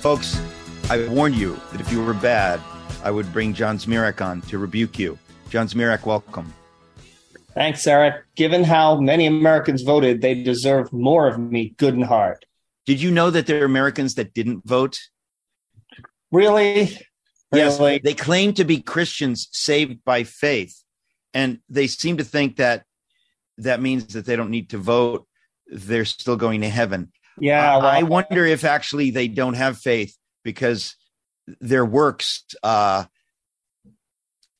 Folks, I warned you that if you were bad, I would bring John Zmirak on to rebuke you. John Zmirak, welcome. Thanks, Eric. Given how many Americans voted, they deserve more of me, good and hard. Did you know that there are Americans that didn't vote? Really? Yes, Really? they claim to be Christians saved by faith, and they seem to think that that means that they don't need to vote. They're still going to heaven. Yeah. I- well, I wonder if actually they don't have faith because their works uh,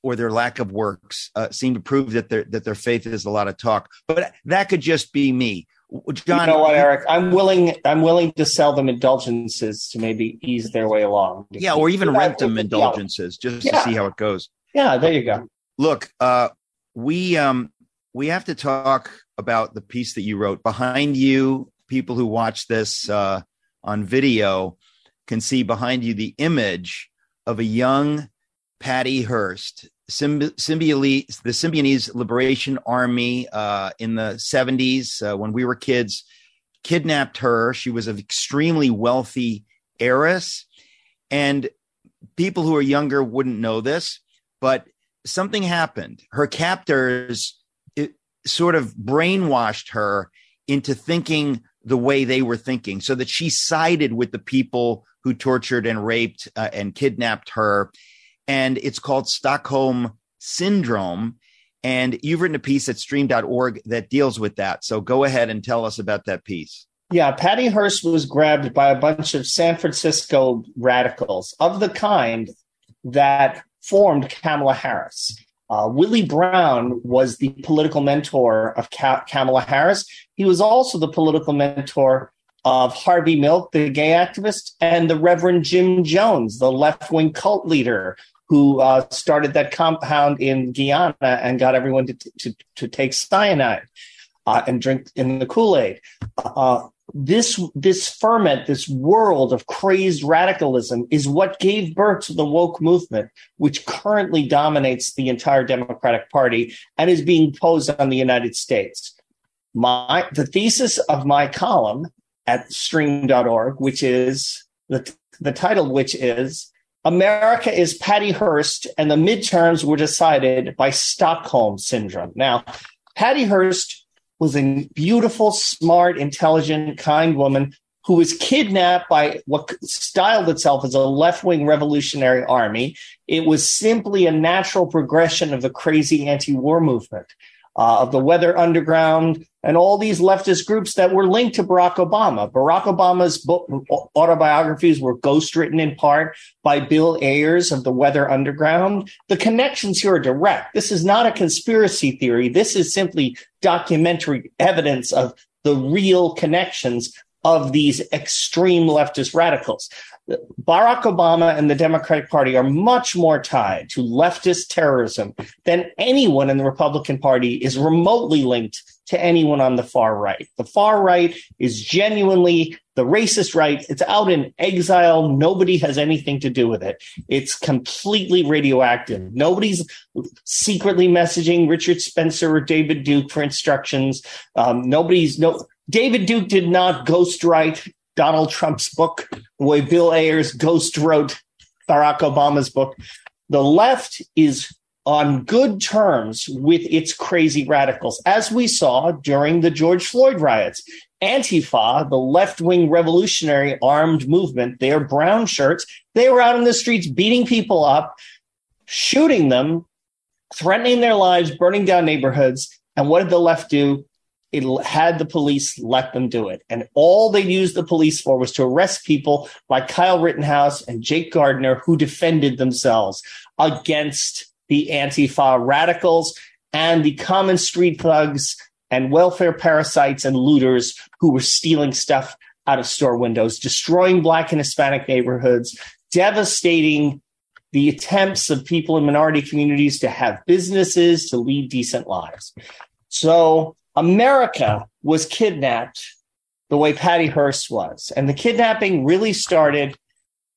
or their lack of works uh, seem to prove that their that their faith is a lot of talk. But that could just be me, John. you know what, Eric? I'm willing. I'm willing to sell them indulgences to maybe ease their way along. Yeah, or even Yeah, rent them indulgences just Yeah. to see how it goes. Yeah, there you go. Look, uh, we um, we have to talk about the piece that you wrote behind you. People who watch this uh, on video can see behind you the image of a young Patty Hearst, Symbi- the Symbionese Liberation Army uh, in the 70s uh, when we were kids, kidnapped her. She was an extremely wealthy heiress. And people who are younger wouldn't know this, but something happened. Her captors sort of brainwashed her into thinking the way they were thinking so that she sided with the people who tortured and raped uh, and kidnapped her. And it's called stockholm syndrome. And you've written a piece at stream.org that deals with that. So go ahead and tell us about that piece. Yeah, Patty Hearst was grabbed by a bunch of San Francisco radicals of the kind that formed Kamala Harris. Uh, Willie Brown was the political mentor of Ka- Kamala Harris. He was also the political mentor of Harvey Milk, the gay activist, and the Reverend Jim Jones, the left wing cult leader who uh, started that compound in Guyana and got everyone to, to, to take cyanide uh, and drink in the Kool Aid. Uh, this this ferment, this world of crazed radicalism, is what gave birth to the woke movement, which currently dominates the entire Democratic Party and is being posed on the United States. My the thesis of my column at stream.org, which is the the title, which is America is Patty Hearst, and the midterms were decided by Stockholm syndrome. Now, Patty Hearst was a beautiful, smart, intelligent, kind woman who was kidnapped by what styled itself as a left wing revolutionary army. It was simply a natural progression of the crazy anti war movement, uh, of the Weather Underground, and all these leftist groups that were linked to Barack Obama. Barack Obama's book, autobiographies were ghostwritten in part by Bill Ayers of the Weather Underground. The connections here are direct. This is not a conspiracy theory. This is simply documentary evidence of the real connections of these extreme leftist radicals. Barack Obama and the Democratic Party are much more tied to leftist terrorism than anyone in the Republican Party is remotely linked to anyone on the far right. The far right is genuinely the racist right. It's out in exile. Nobody has anything to do with it. It's completely radioactive. Nobody's secretly messaging Richard Spencer or David Duke for instructions. Um, nobody's no. David Duke did not ghostwrite Donald Trump's book the way Bill Ayers ghost wrote Barack Obama's book. The left is on good terms with its crazy radicals, as we saw during the George Floyd riots. Antifa, the left wing revolutionary armed movement, their brown shirts, they were out in the streets beating people up, shooting them, threatening their lives, burning down neighborhoods. And what did the left do? It had the police let them do it. And all they used the police for was to arrest people like Kyle Rittenhouse and Jake Gardner, who defended themselves against the Antifa radicals and the common street thugs and welfare parasites and looters who were stealing stuff out of store windows, destroying Black and Hispanic neighborhoods, devastating the attempts of people in minority communities to have businesses, to lead decent lives. So America was kidnapped the way Patty Hearst was. And the kidnapping really started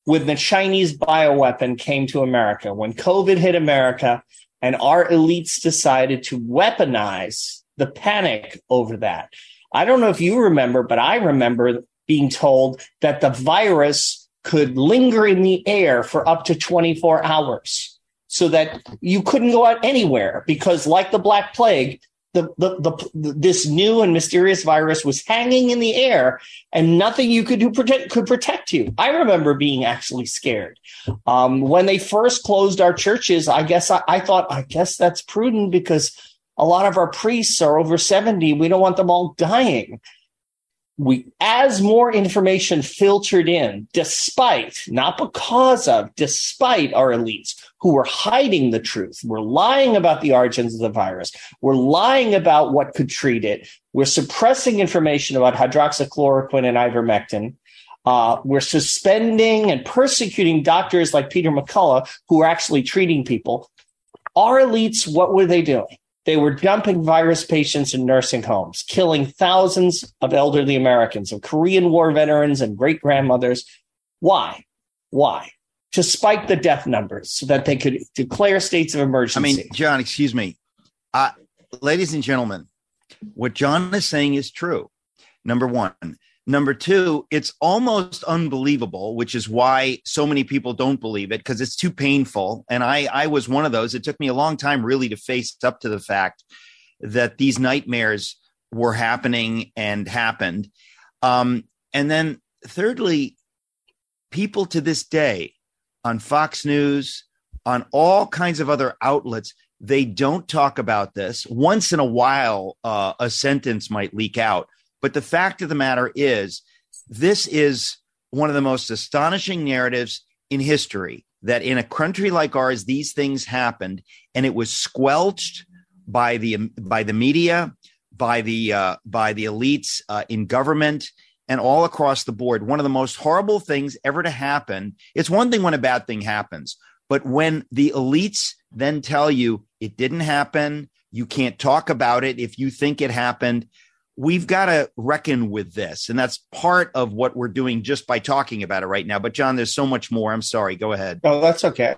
when the Chinese bioweapon came to America. When COVID hit America and our elites decided to weaponize the panic over that. I don't know if you remember, but I remember being told that the virus could linger in the air for up to 24 hours so that you couldn't go out anywhere because like the black plague the, the, the, this new and mysterious virus was hanging in the air and nothing you could do protect, could protect you. I remember being actually scared. Um, when they first closed our churches, I guess I, I thought, I guess that's prudent because a lot of our priests are over 70. We don't want them all dying we as more information filtered in despite not because of despite our elites who were hiding the truth were lying about the origins of the virus were lying about what could treat it we're suppressing information about hydroxychloroquine and ivermectin uh, we're suspending and persecuting doctors like peter mccullough who are actually treating people our elites what were they doing they were dumping virus patients in nursing homes, killing thousands of elderly Americans, of Korean War veterans and great grandmothers. Why? Why? To spike the death numbers so that they could declare states of emergency. I mean, John, excuse me. Uh, ladies and gentlemen, what John is saying is true. Number one. Number two, it's almost unbelievable, which is why so many people don't believe it because it's too painful. And I, I was one of those. It took me a long time really to face up to the fact that these nightmares were happening and happened. Um, and then, thirdly, people to this day on Fox News, on all kinds of other outlets, they don't talk about this. Once in a while, uh, a sentence might leak out but the fact of the matter is, this is one of the most astonishing narratives in history that in a country like ours, these things happened and it was squelched by the by the media, by the uh, by the elites uh, in government, and all across the board. One of the most horrible things ever to happen. It's one thing when a bad thing happens, but when the elites then tell you it didn't happen, you can't talk about it if you think it happened we've got to reckon with this. And that's part of what we're doing just by talking about it right now. But, John, there's so much more. I'm sorry. Go ahead. Oh, that's okay.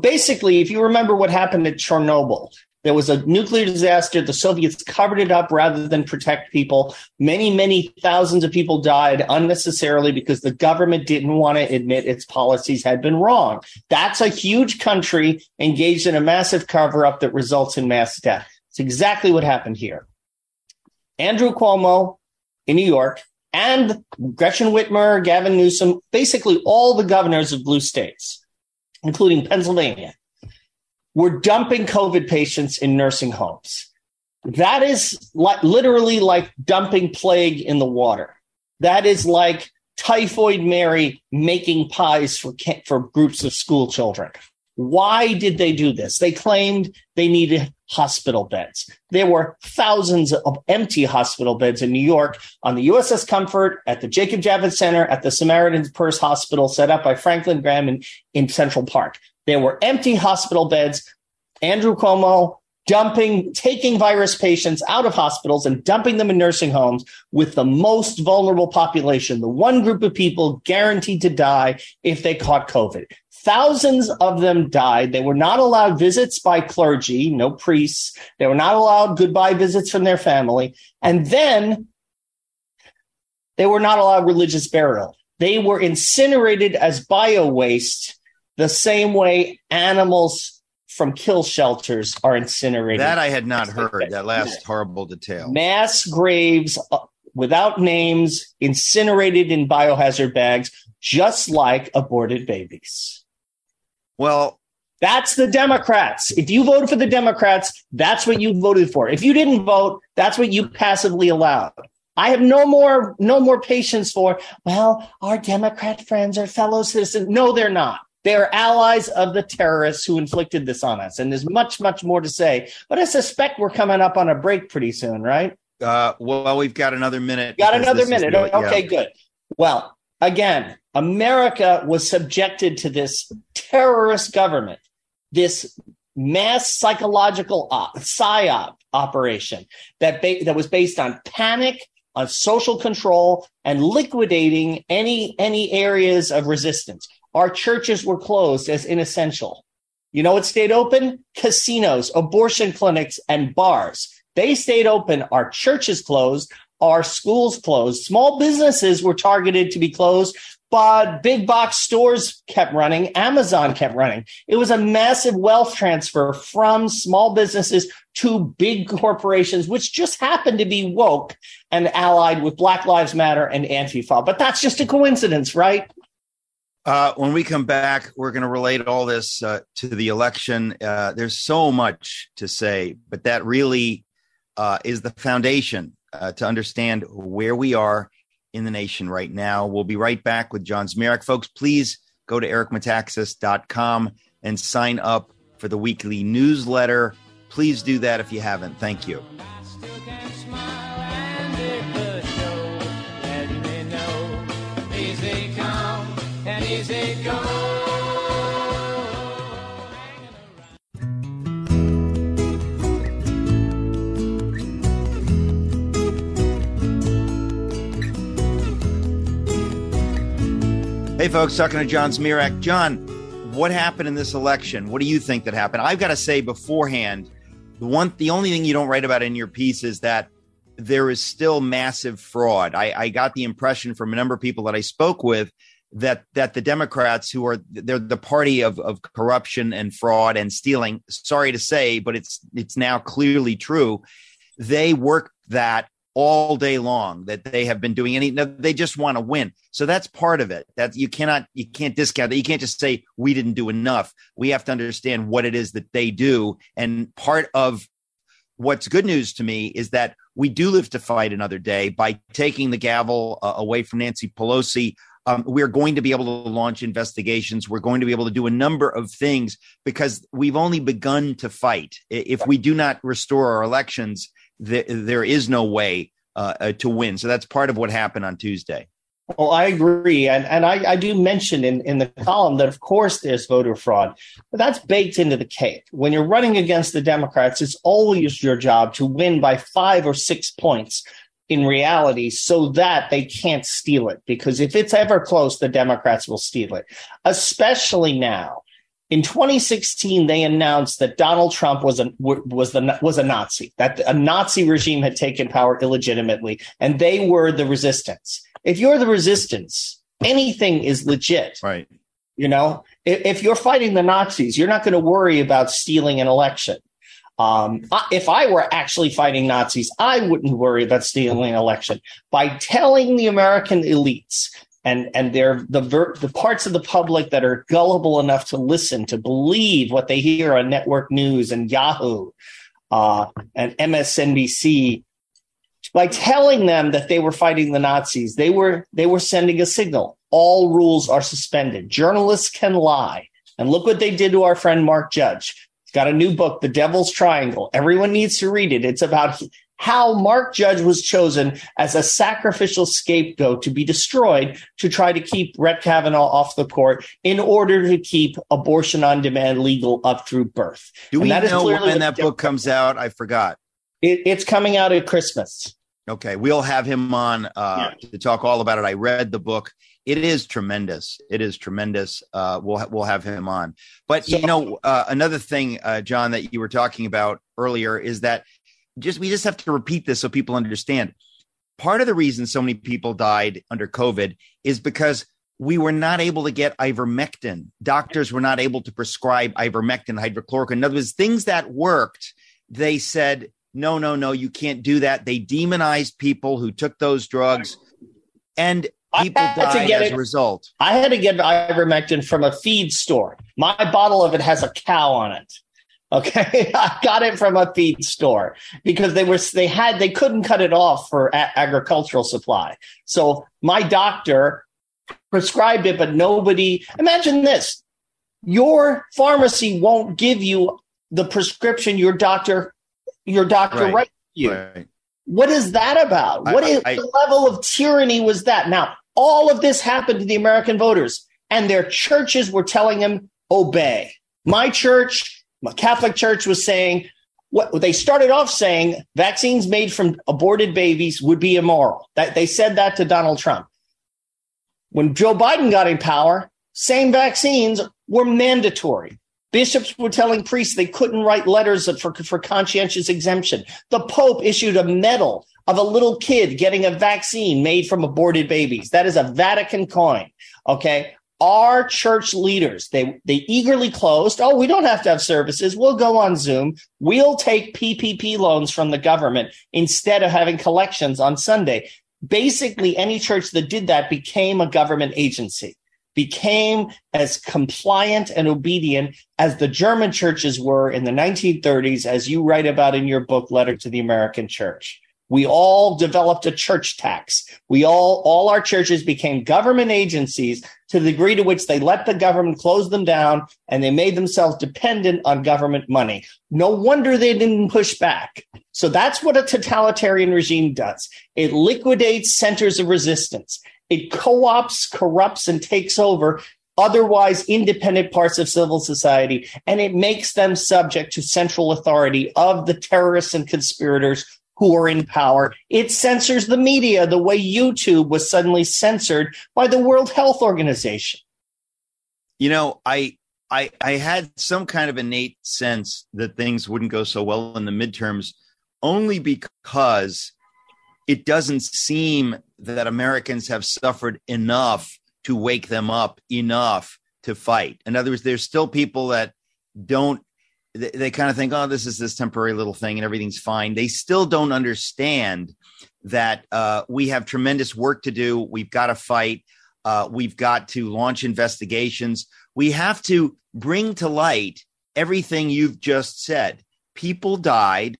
Basically, if you remember what happened at Chernobyl, there was a nuclear disaster. The Soviets covered it up rather than protect people. Many, many thousands of people died unnecessarily because the government didn't want to admit its policies had been wrong. That's a huge country engaged in a massive cover up that results in mass death. It's exactly what happened here. Andrew Cuomo in New York and Gretchen Whitmer, Gavin Newsom, basically all the governors of blue states, including Pennsylvania, were dumping COVID patients in nursing homes. That is like, literally like dumping plague in the water. That is like typhoid Mary making pies for, for groups of school children. Why did they do this? They claimed they needed hospital beds. There were thousands of empty hospital beds in New York on the USS Comfort, at the Jacob Javits Center, at the Samaritan's Purse Hospital set up by Franklin Graham in, in Central Park. There were empty hospital beds. Andrew Cuomo dumping, taking virus patients out of hospitals and dumping them in nursing homes with the most vulnerable population, the one group of people guaranteed to die if they caught COVID. Thousands of them died. They were not allowed visits by clergy, no priests. They were not allowed goodbye visits from their family. And then they were not allowed religious burial. They were incinerated as bio waste the same way animals from kill shelters are incinerated. That I had not heard, that last horrible detail. Mass graves uh, without names, incinerated in biohazard bags, just like aborted babies. Well, that's the Democrats. If you voted for the Democrats, that's what you voted for. If you didn't vote, that's what you passively allowed. I have no more no more patience for, well, our Democrat friends are fellow citizens. No, they're not. They're allies of the terrorists who inflicted this on us. And there's much, much more to say. But I suspect we're coming up on a break pretty soon, right? Uh, well, we've got another minute. Got another minute. okay, yeah. good. Well, again, America was subjected to this terrorist government, this mass psychological op, psyop operation that ba- that was based on panic, on social control, and liquidating any any areas of resistance. Our churches were closed as inessential. You know what stayed open? Casinos, abortion clinics, and bars. They stayed open. Our churches closed. Our schools closed. Small businesses were targeted to be closed but big box stores kept running. Amazon kept running. It was a massive wealth transfer from small businesses to big corporations, which just happened to be woke and allied with Black Lives Matter and Antifa. But that's just a coincidence, right? Uh, when we come back, we're going to relate all this uh, to the election. Uh, there's so much to say, but that really uh, is the foundation uh, to understand where we are in the nation right now. We'll be right back with John Zmirak. Folks, please go to ericmetaxas.com and sign up for the weekly newsletter. Please do that if you haven't. Thank you. Hey, folks, talking to John Zmirak. John, what happened in this election? What do you think that happened? I've got to say beforehand, the one, the only thing you don't write about in your piece is that there is still massive fraud. I, I got the impression from a number of people that I spoke with that that the Democrats, who are they're the party of, of corruption and fraud and stealing. Sorry to say, but it's it's now clearly true. They work that all day long that they have been doing any they just want to win. So that's part of it. That you cannot you can't discount that. You can't just say we didn't do enough. We have to understand what it is that they do. And part of what's good news to me is that we do live to fight another day. By taking the gavel uh, away from Nancy Pelosi um, we're going to be able to launch investigations. We're going to be able to do a number of things because we've only begun to fight. If we do not restore our elections, th- there is no way uh, uh, to win. So that's part of what happened on Tuesday. Well, I agree. And, and I, I, do mention in, in the column that, of course, there's voter fraud, but that's baked into the cake. When you're running against the Democrats, it's always your job to win by five or six points in reality so that they can't steal it. Because if it's ever close, the Democrats will steal it, especially now in 2016, they announced that Donald Trump was a was the was a Nazi, that a Nazi regime had taken power illegitimately, and they were the resistance. If you're the resistance, anything is legit. Right. You know, if, if you're fighting the Nazis, you're not going to worry about stealing an election. Um, if I were actually fighting Nazis, I wouldn't worry about stealing an election. By telling the American elites and and they're the ver- the parts of the public that are gullible enough to listen to believe what they hear on network news and Yahoo uh, and MSNBC by telling them that they were fighting the Nazis. They were they were sending a signal. All rules are suspended. Journalists can lie. And look what they did to our friend Mark Judge. He's got a new book the devil's triangle. Everyone needs to read it. It's about how Mark Judge was chosen as a sacrificial scapegoat to be destroyed to try to keep Brett Kavanaugh off the court in order to keep abortion on demand legal up through birth. Do we know when that book comes out? I forgot. It, it's coming out at Christmas. Okay, we'll have him on uh, yeah. to talk all about it. I read the book. It is tremendous. It is tremendous. Uh, we'll ha- we'll have him on. But so, you know, uh, another thing, uh, John, that you were talking about earlier is that just we just have to repeat this so people understand. Part of the reason so many people died under COVID is because we were not able to get ivermectin. Doctors were not able to prescribe ivermectin, hydrochloroquine. In other words, things that worked, they said, no, no, no, you can't do that. They demonized people who took those drugs. And people died as it, a result. I had to get ivermectin from a feed store. My bottle of it has a cow on it. Okay, I got it from a feed store because they were they had they couldn't cut it off for a- agricultural supply. So my doctor prescribed it, but nobody. Imagine this: your pharmacy won't give you the prescription your doctor your doctor right. writes you. Right. What is that about? What I, is I, the level of tyranny was that? Now, all of this happened to the American voters, and their churches were telling them obey. My church Catholic Church was saying what they started off saying vaccines made from aborted babies would be immoral. That they said that to Donald Trump. When Joe Biden got in power, same vaccines were mandatory. Bishops were telling priests they couldn't write letters for, for conscientious exemption. The Pope issued a medal of a little kid getting a vaccine made from aborted babies. That is a Vatican coin. Okay. Our church leaders, they, they eagerly closed. Oh, we don't have to have services. We'll go on Zoom. We'll take PPP loans from the government instead of having collections on Sunday. Basically, any church that did that became a government agency became as compliant and obedient as the German churches were in the 1930s, as you write about in your book, Letter to the American Church. We all developed a church tax. We all, all our churches became government agencies to the degree to which they let the government close them down and they made themselves dependent on government money. No wonder they didn't push back. So that's what a totalitarian regime does. It liquidates centers of resistance. It co-ops, corrupts, and takes over otherwise independent parts of civil society, and it makes them subject to central authority of the terrorists and conspirators who are in power. It censors the media the way YouTube was suddenly censored by the World Health Organization. You know, I I I had some kind of innate sense that things wouldn't go so well in the midterms only because it doesn't seem that Americans have suffered enough to wake them up enough to fight. In other words, there's still people that don't they, they kind of think, oh, this is this temporary little thing and everything's fine. They still don't understand that uh, we have tremendous work to do. We've got to fight. Uh, we've got to launch investigations. We have to bring to light everything you've just said. People died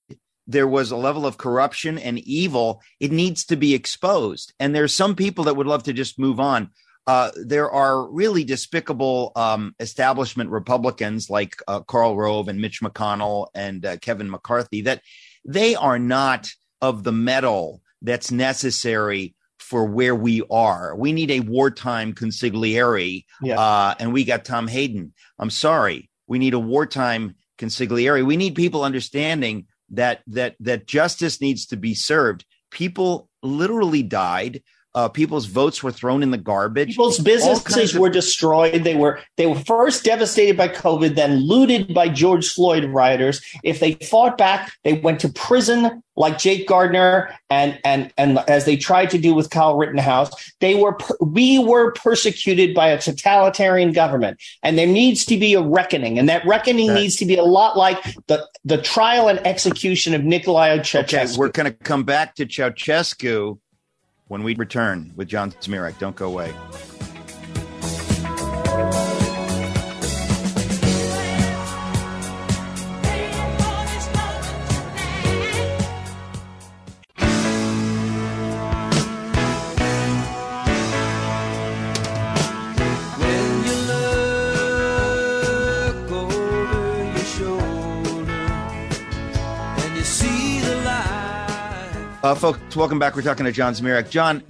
there was a level of corruption and evil, it needs to be exposed. And there's some people that would love to just move on. Uh, there are really despicable um, establishment Republicans like uh, Karl Rove and Mitch McConnell and uh, Kevin McCarthy that they are not of the mettle that's necessary for where we are. We need a wartime consigliere, yeah. Uh, and we got Tom Hagen. I'm sorry, we need a wartime consigliere. We need people understanding that that that justice needs to be served. People literally died. Uh, people's votes were thrown in the garbage. People's businesses of- were destroyed. They were they were first devastated by COVID, then looted by George Floyd rioters. If they fought back, they went to prison like Jake Gardner and and and as they tried to do with Kyle Rittenhouse. They were we were persecuted by a totalitarian government, and there needs to be a reckoning, and that reckoning right. needs to be a lot like the the trial and execution of Nicolae Ceausescu. Okay, we're going to come back to Ceausescu when we return with John Zmirak. Don't go away. Uh, folks, welcome back. We're talking to John Zmirak. John,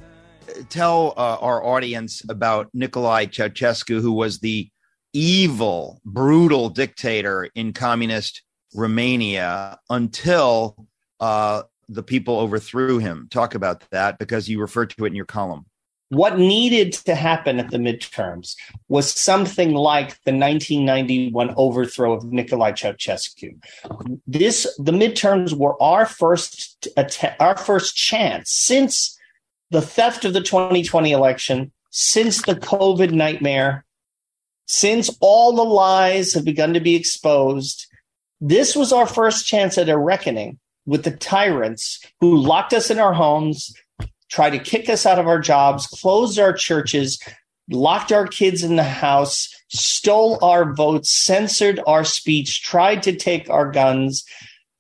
tell uh, our audience about Nicolae Ceausescu, who was the evil, brutal dictator in communist Romania until uh, the people overthrew him. Talk about that because you referred to it in your column. What needed to happen at the midterms was something like the 1991 overthrow of Nicolae Ceausescu. This, the midterms were our first, our first chance since the theft of the 2020 election, since the COVID nightmare, since all the lies have begun to be exposed. This was our first chance at a reckoning with the tyrants who locked us in our homes, tried to kick us out of our jobs, closed our churches, locked our kids in the house, stole our votes, censored our speech, tried to take our guns.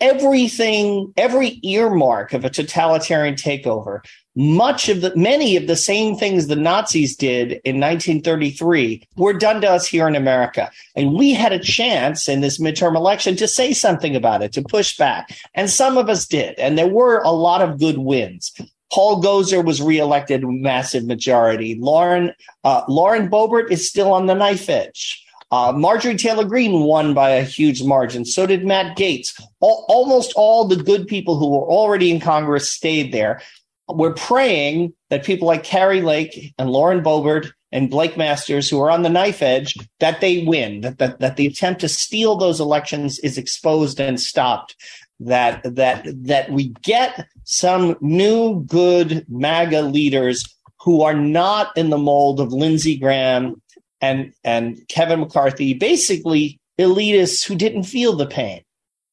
Everything, every earmark of a totalitarian takeover, much of the, many of the same things the Nazis did in 1933 were done to us here in America. And we had a chance in this midterm election to say something about it, to push back. And some of us did. And there were a lot of good wins. Paul Gosar was reelected with massive majority. Lauren uh, Lauren Boebert is still on the knife edge. Uh, Marjorie Taylor Greene won by a huge margin. So did Matt Gaetz. All, almost all the good people who were already in Congress stayed there. We're praying that people like Kari Lake and Lauren Boebert and Blake Masters, who are on the knife edge, that they win, that, that, that the attempt to steal those elections is exposed and stopped. That that that we get some new good MAGA leaders who are not in the mold of Lindsey Graham and and Kevin McCarthy, basically elitists who didn't feel the pain.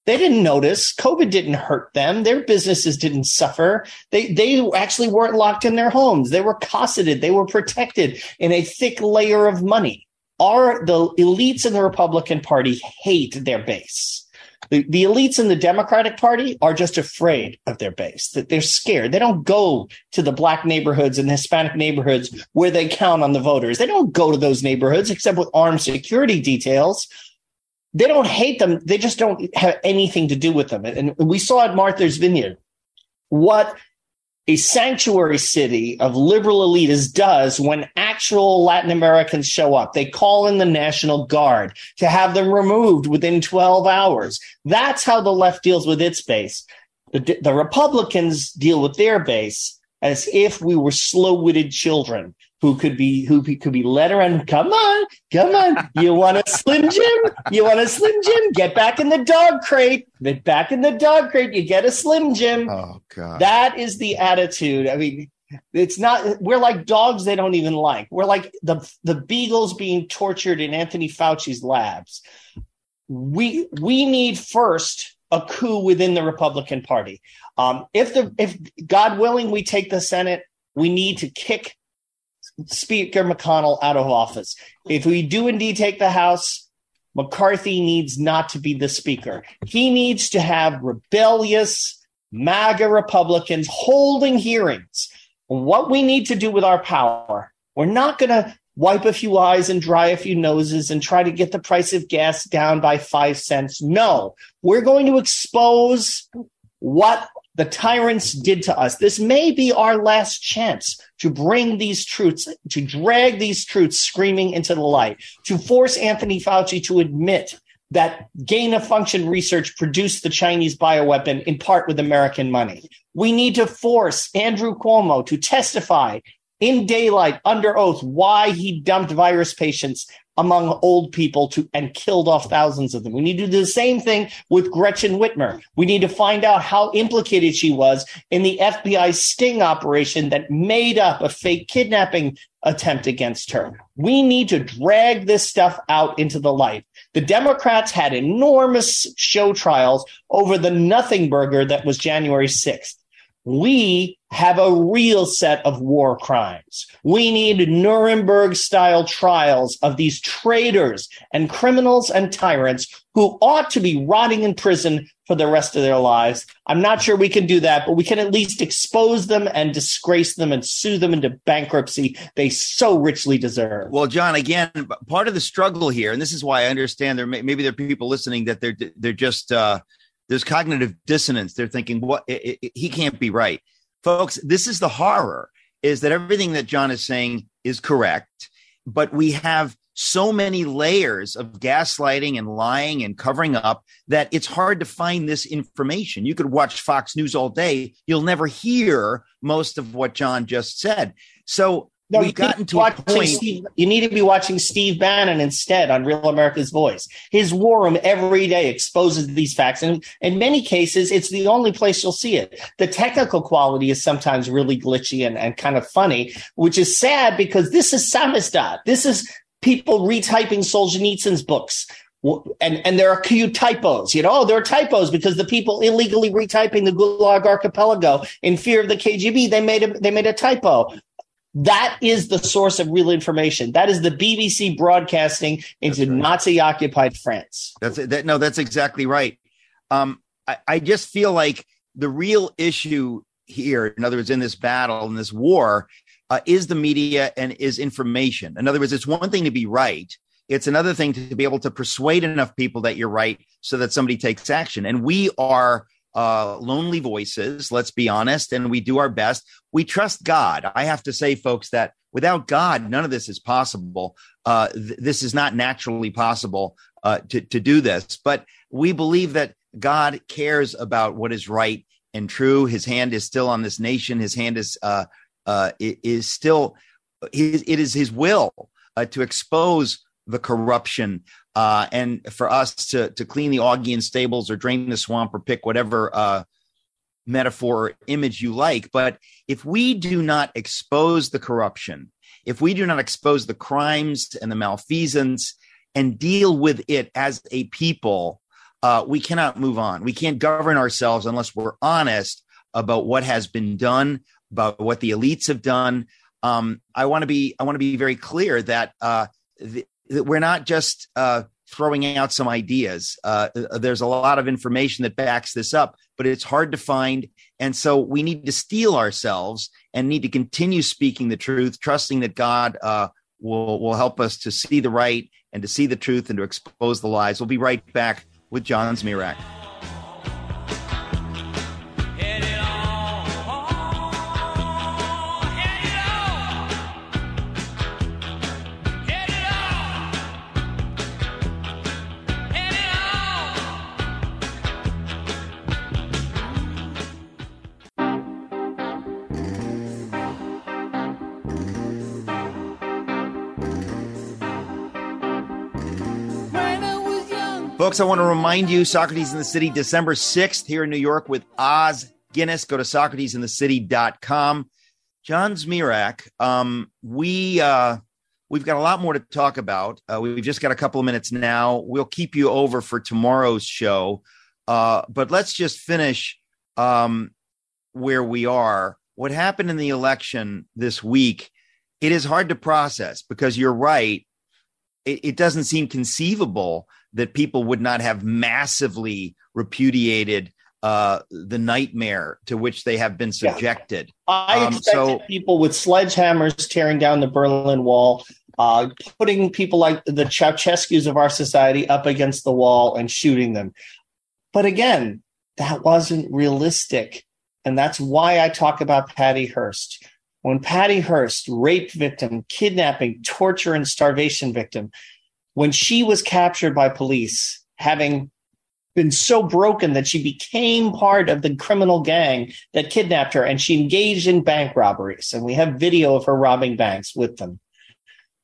They didn't notice. COVID didn't hurt them. Their businesses didn't suffer. They they actually weren't locked in their homes. They were cosseted. They were protected in a thick layer of money. Are the elites in the Republican Party hate their base? The, the elites in the Democratic Party are just afraid of their base, that they're scared. They don't go to the black neighborhoods and the Hispanic neighborhoods where they count on the voters. They don't go to those neighborhoods except with armed security details. They don't hate them. They just don't have anything to do with them. And we saw at Martha's Vineyard what a sanctuary city of liberal elitists does when actual Latin Americans show up. They call in the National Guard to have them removed within 12 hours. That's how the left deals with its base. The, the Republicans deal with their base as if we were slow-witted children who could be who could be led around. Come on, come on. You want a Slim Jim? You want a Slim Jim? Get back in the dog crate. Get back in the dog crate. You get a Slim Jim. Oh God. That is the attitude. I mean, it's not we're like dogs they don't even like. We're like the the beagles being tortured in Anthony Fauci's labs. We we need first a coup within the Republican Party. Um, if the if God willing we take the Senate, we need to kick Speaker McConnell out of office. If we do indeed take the House, McCarthy needs not to be the Speaker. He needs to have rebellious MAGA Republicans holding hearings. What we need to do with our power, we're not going to wipe a few eyes and dry a few noses and try to get the price of gas down by five cents. No, we're going to expose what the tyrants did to us. This may be our last chance to bring these truths, to drag these truths screaming into the light, to force Anthony Fauci to admit that gain of function research produced the Chinese bioweapon in part with American money. We need to force Andrew Cuomo to testify in daylight under oath why he dumped virus patients among old people to and killed off thousands of them. We need to do the same thing with Gretchen Whitmer. We need to find out how implicated she was in the FBI sting operation that made up a fake kidnapping attempt against her. We need to drag this stuff out into the light. The Democrats had enormous show trials over the nothing burger that was January 6th. We have a real set of war crimes. We need Nuremberg style trials of these traitors and criminals and tyrants who ought to be rotting in prison for the rest of their lives. I'm not sure we can do that, but we can at least expose them and disgrace them and sue them into bankruptcy they so richly deserve. Well, John, again, part of the struggle here, and this is why I understand there may, maybe there are people listening that they're they're just uh, there's cognitive dissonance. They're thinking, what it, it, he can't be right. Folks, this is the horror is that everything that John is saying is correct, but we have so many layers of gaslighting and lying and covering up that it's hard to find this information. You could watch Fox News all day, you'll never hear most of what John just said. So no, we've gotten to a point. Steve, you need to be watching Steve Bannon instead on Real America's Voice. His war room every day exposes these facts, and in many cases, it's the only place you'll see it. The technical quality is sometimes really glitchy and, and kind of funny, which is sad because this is samizdat. This is people retyping Solzhenitsyn's books. And, and there are few typos, you know, there are typos because the people illegally retyping the Gulag Archipelago in fear of the KGB, they made a, they made a typo. That is the source of real information. That is the BBC broadcasting into right. Nazi occupied France. That's it. That, no, that's exactly right. Um, I, I just feel like the real issue here, in other words, in this battle, in this war, uh, is the media and is information. In other words, it's one thing to be right. It's another thing to be able to persuade enough people that you're right so that somebody takes action. And we are uh, lonely voices, let's be honest, and we do our best. We trust God. I have to say, folks, that without God, none of this is possible. Uh, th- this is not naturally possible uh, to, to do this, but we believe that God cares about what is right and true. His hand is still on this nation. His hand is uh, uh, is still it is his will uh, to expose the corruption uh, and for us to to clean the Augean stables or drain the swamp or pick whatever uh, metaphor or image you like. But if we do not expose the corruption, if we do not expose the crimes and the malfeasance and deal with it as a people, uh, we cannot move on. We can't govern ourselves unless we're honest about what has been done, about what the elites have done. Um, I want to be I want to be very clear that uh, the, we're not just uh, throwing out some ideas. Uh, there's a lot of information that backs this up, but it's hard to find. And so we need to steel ourselves and need to continue speaking the truth, trusting that God uh, will, will help us to see the right and to see the truth and to expose the lies. We'll be right back with John Zmirak. Folks, I want to remind you Socrates in the City, December 6th here in New York with Os Guinness. Go to socratesinthecity.com. John Zmirak, um, we, uh, we've got a lot more to talk about. Uh, we've just got a couple of minutes now. We'll keep you over for tomorrow's show. Uh, but let's just finish um, where we are. What happened in the election this week, it is hard to process because you're right. It, it doesn't seem conceivable that people would not have massively repudiated uh, the nightmare to which they have been subjected. Yeah. I um, expected so, people with sledgehammers tearing down the Berlin Wall, uh, putting people like the Ceausescu's of our society up against the wall and shooting them. But again, that wasn't realistic. And that's why I talk about Patty Hearst. When Patty Hearst, rape victim, kidnapping, torture, and starvation victim, when she was captured by police, having been so broken that she became part of the criminal gang that kidnapped her and she engaged in bank robberies. And we have video of her robbing banks with them.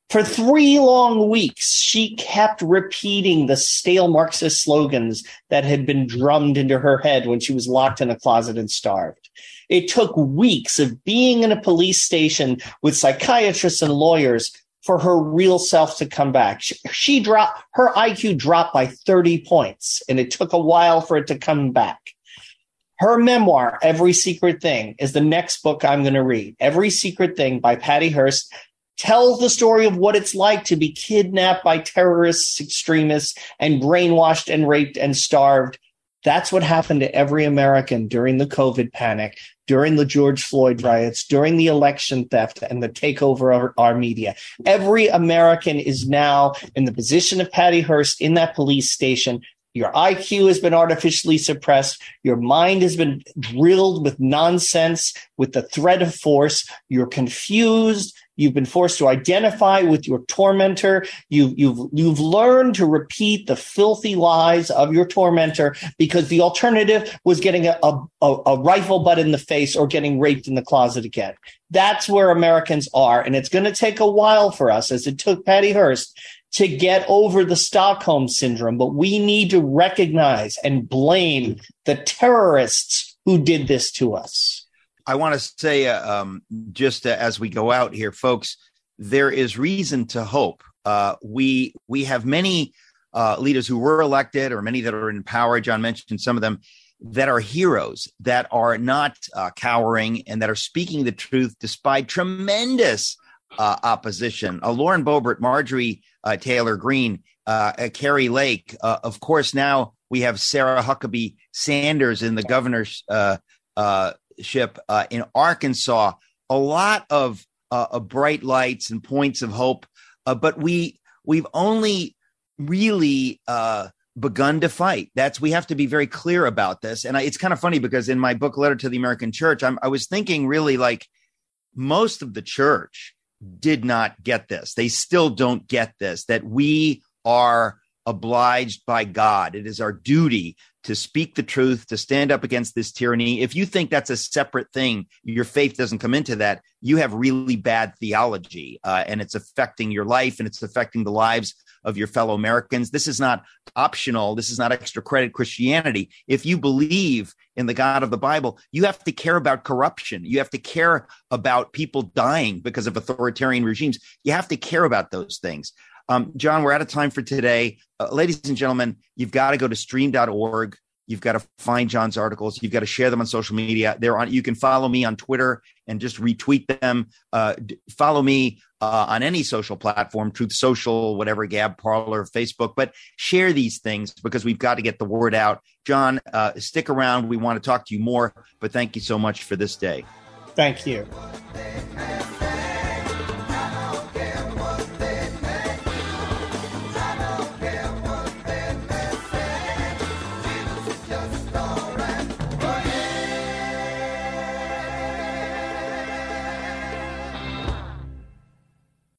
For three long weeks, she kept repeating the stale Marxist slogans that had been drummed into her head when she was locked in a closet and starved. It took weeks of being in a police station with psychiatrists and lawyers for her real self to come back. She, she, dropped her IQ dropped by 30 points and it took a while for it to come back. Her memoir, Every Secret Thing, is the next book I'm going to read. Every Secret Thing by Patty Hearst tells the story of what it's like to be kidnapped by terrorists, extremists, and brainwashed and raped and starved that's what happened to every American during the COVID panic, during the George Floyd riots, during the election theft and the takeover of our media. Every American is now in the position of Patty Hearst in that police station. Your IQ has been artificially suppressed. Your mind has been drilled with nonsense, with the threat of force. You're confused. You've been forced to identify with your tormentor. You've, you've, you've learned to repeat the filthy lies of your tormentor because the alternative was getting a, a, a rifle butt in the face or getting raped in the closet again. That's where Americans are. And it's going to take a while for us, as it took Patty Hearst to get over the Stockholm syndrome, but we need to recognize and blame the terrorists who did this to us. I want to say, uh, um, just uh, as we go out here, folks, there is reason to hope. Uh, we we have many uh, leaders who were elected, or many that are in power. John mentioned some of them that are heroes, that are not uh, cowering, and that are speaking the truth despite tremendous uh, opposition. Lauren Boebert, Marjorie Taylor Greene, Kari Lake. of course, now we have Sarah Huckabee Sanders in the governor's uh, uh, ship uh, in Arkansas, a lot of, uh, bright lights and points of hope, uh, but we we've only really uh, begun to fight. That's we have to be very clear about this. And I, it's kind of funny because in my book, Letter to the American Church, I'm, I was thinking really like most of the church did not get this. They still don't get this. That we are obliged by God. It is our duty to speak the truth, to stand up against this tyranny. If you think that's a separate thing, your faith doesn't come into that, you have really bad theology uh, and it's affecting your life and it's affecting the lives of your fellow Americans. This is not optional. This is not extra credit Christianity. If you believe in the God of the Bible, you have to care about corruption. You have to care about people dying because of authoritarian regimes. You have to care about those things. Um, John, we're out of time for today. Uh, ladies and gentlemen, you've got to go to stream.org. You've got to find John's articles. You've got to share them on social media. They're on. You can follow me on Twitter and just retweet them. Uh, follow me uh, on any social platform, Truth Social, whatever, Gab, Parler, Facebook. But share these things because we've got to get the word out. John, uh, stick around. We want to talk to you more. But thank you so much for this day. Thank you.